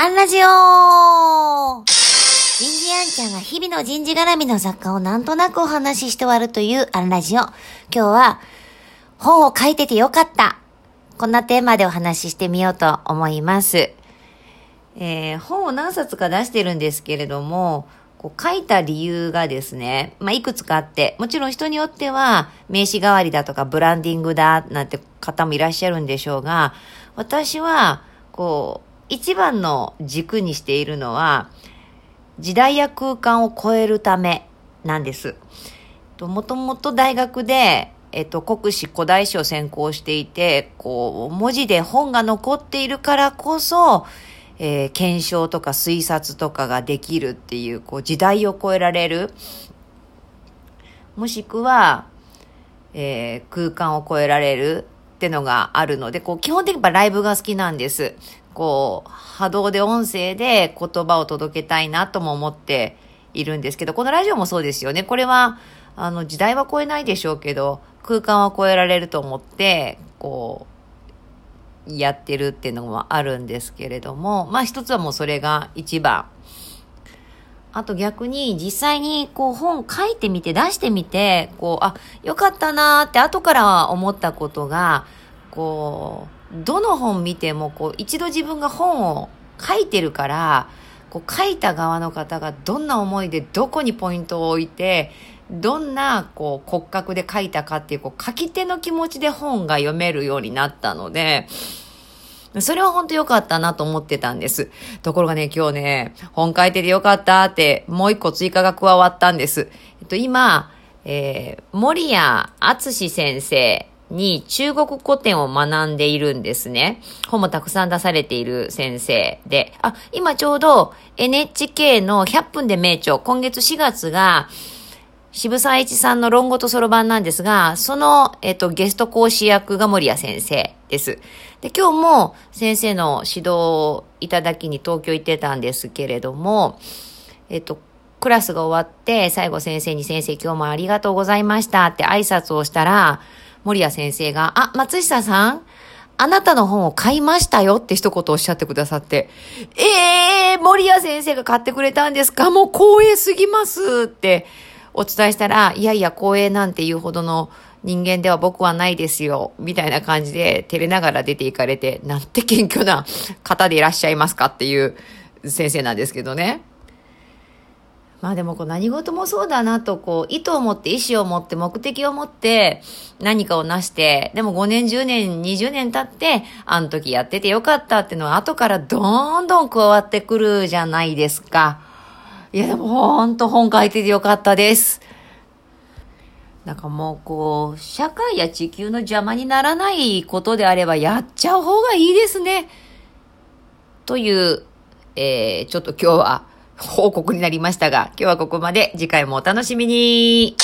アンラジオ人事アンちゃんが日々の人事絡みの作家をなんとなくお話しして終わるというアンラジオ。今日は本を書いててよかった。こんなテーマでお話ししてみようと思います。えー、本を何冊か出してるんですけれども、こう書いた理由がですね、まあ、いくつかあって、もちろん人によっては名刺代わりだとかブランディングだなんて方もいらっしゃるんでしょうが、私は、こう、一番の軸にしているのは、時代や空間を超えるためなんです。もともと大学で、えっと、国史古代史を専攻していて、こう、文字で本が残っているからこそ、えー、検証とか推察とかができるっていう、こう、時代を超えられる。もしくは、えー、空間を超えられるってのがあるので、こう、基本的にはライブが好きなんです。こう、波動で音声で言葉を届けたいなとも思っているんですけど、このラジオもそうですよね。これは、あの、時代は超えないでしょうけど、空間は超えられると思って、こう、やってるっていうのもあるんですけれども、まあ一つはもうそれが一番。あと逆に実際にこう本書いてみて出してみて、こう、あ、よかったなーって後から思ったことが、こう、どの本見てもこう一度自分が本を書いてるから、こう書いた側の方がどんな思いでどこにポイントを置いて、どんなこう骨格で書いたかっていうこう書き手の気持ちで本が読めるようになったので、それは本当良かったなと思ってたんです。ところがね、今日ね、本書いてて良かったって、もう一個追加が加わったんです。えっと、今、えー、森谷敦先生に中国古典を学んでいるんですね。本もたくさん出されている先生で。あ、今ちょうど NHK の100分で名著、今月4月が、渋沢栄一さんの論語とそろばんなんですが、その、えっと、ゲスト講師役が森谷先生です。で、今日も先生の指導をいただきに東京行ってたんですけれども、えっと、クラスが終わって、最後先生に先生今日もありがとうございましたって挨拶をしたら、森谷先生が、あ、松下さんあなたの本を買いましたよって一言おっしゃってくださって、ええー、森谷先生が買ってくれたんですか？もう光栄すぎますってお伝えしたら、いやいや光栄なんていうほどの人間では僕はないですよ、みたいな感じで照れながら出て行かれて、なんて謙虚な方でいらっしゃいますかっていう先生なんですけどね。まあでもこう何事もそうだなとこう意図を持って意思を持って目的を持って何かを成して、でも5年10年20年経ってあの時やっててよかったっていうのは後からどんどん加わってくるじゃないですか。いやでもほんと本書いててよかったです。なんかもうこう、社会や地球の邪魔にならないことであればやっちゃう方がいいですね。という、えー、ちょっと今日は報告になりましたが、今日はここまで。次回もお楽しみに。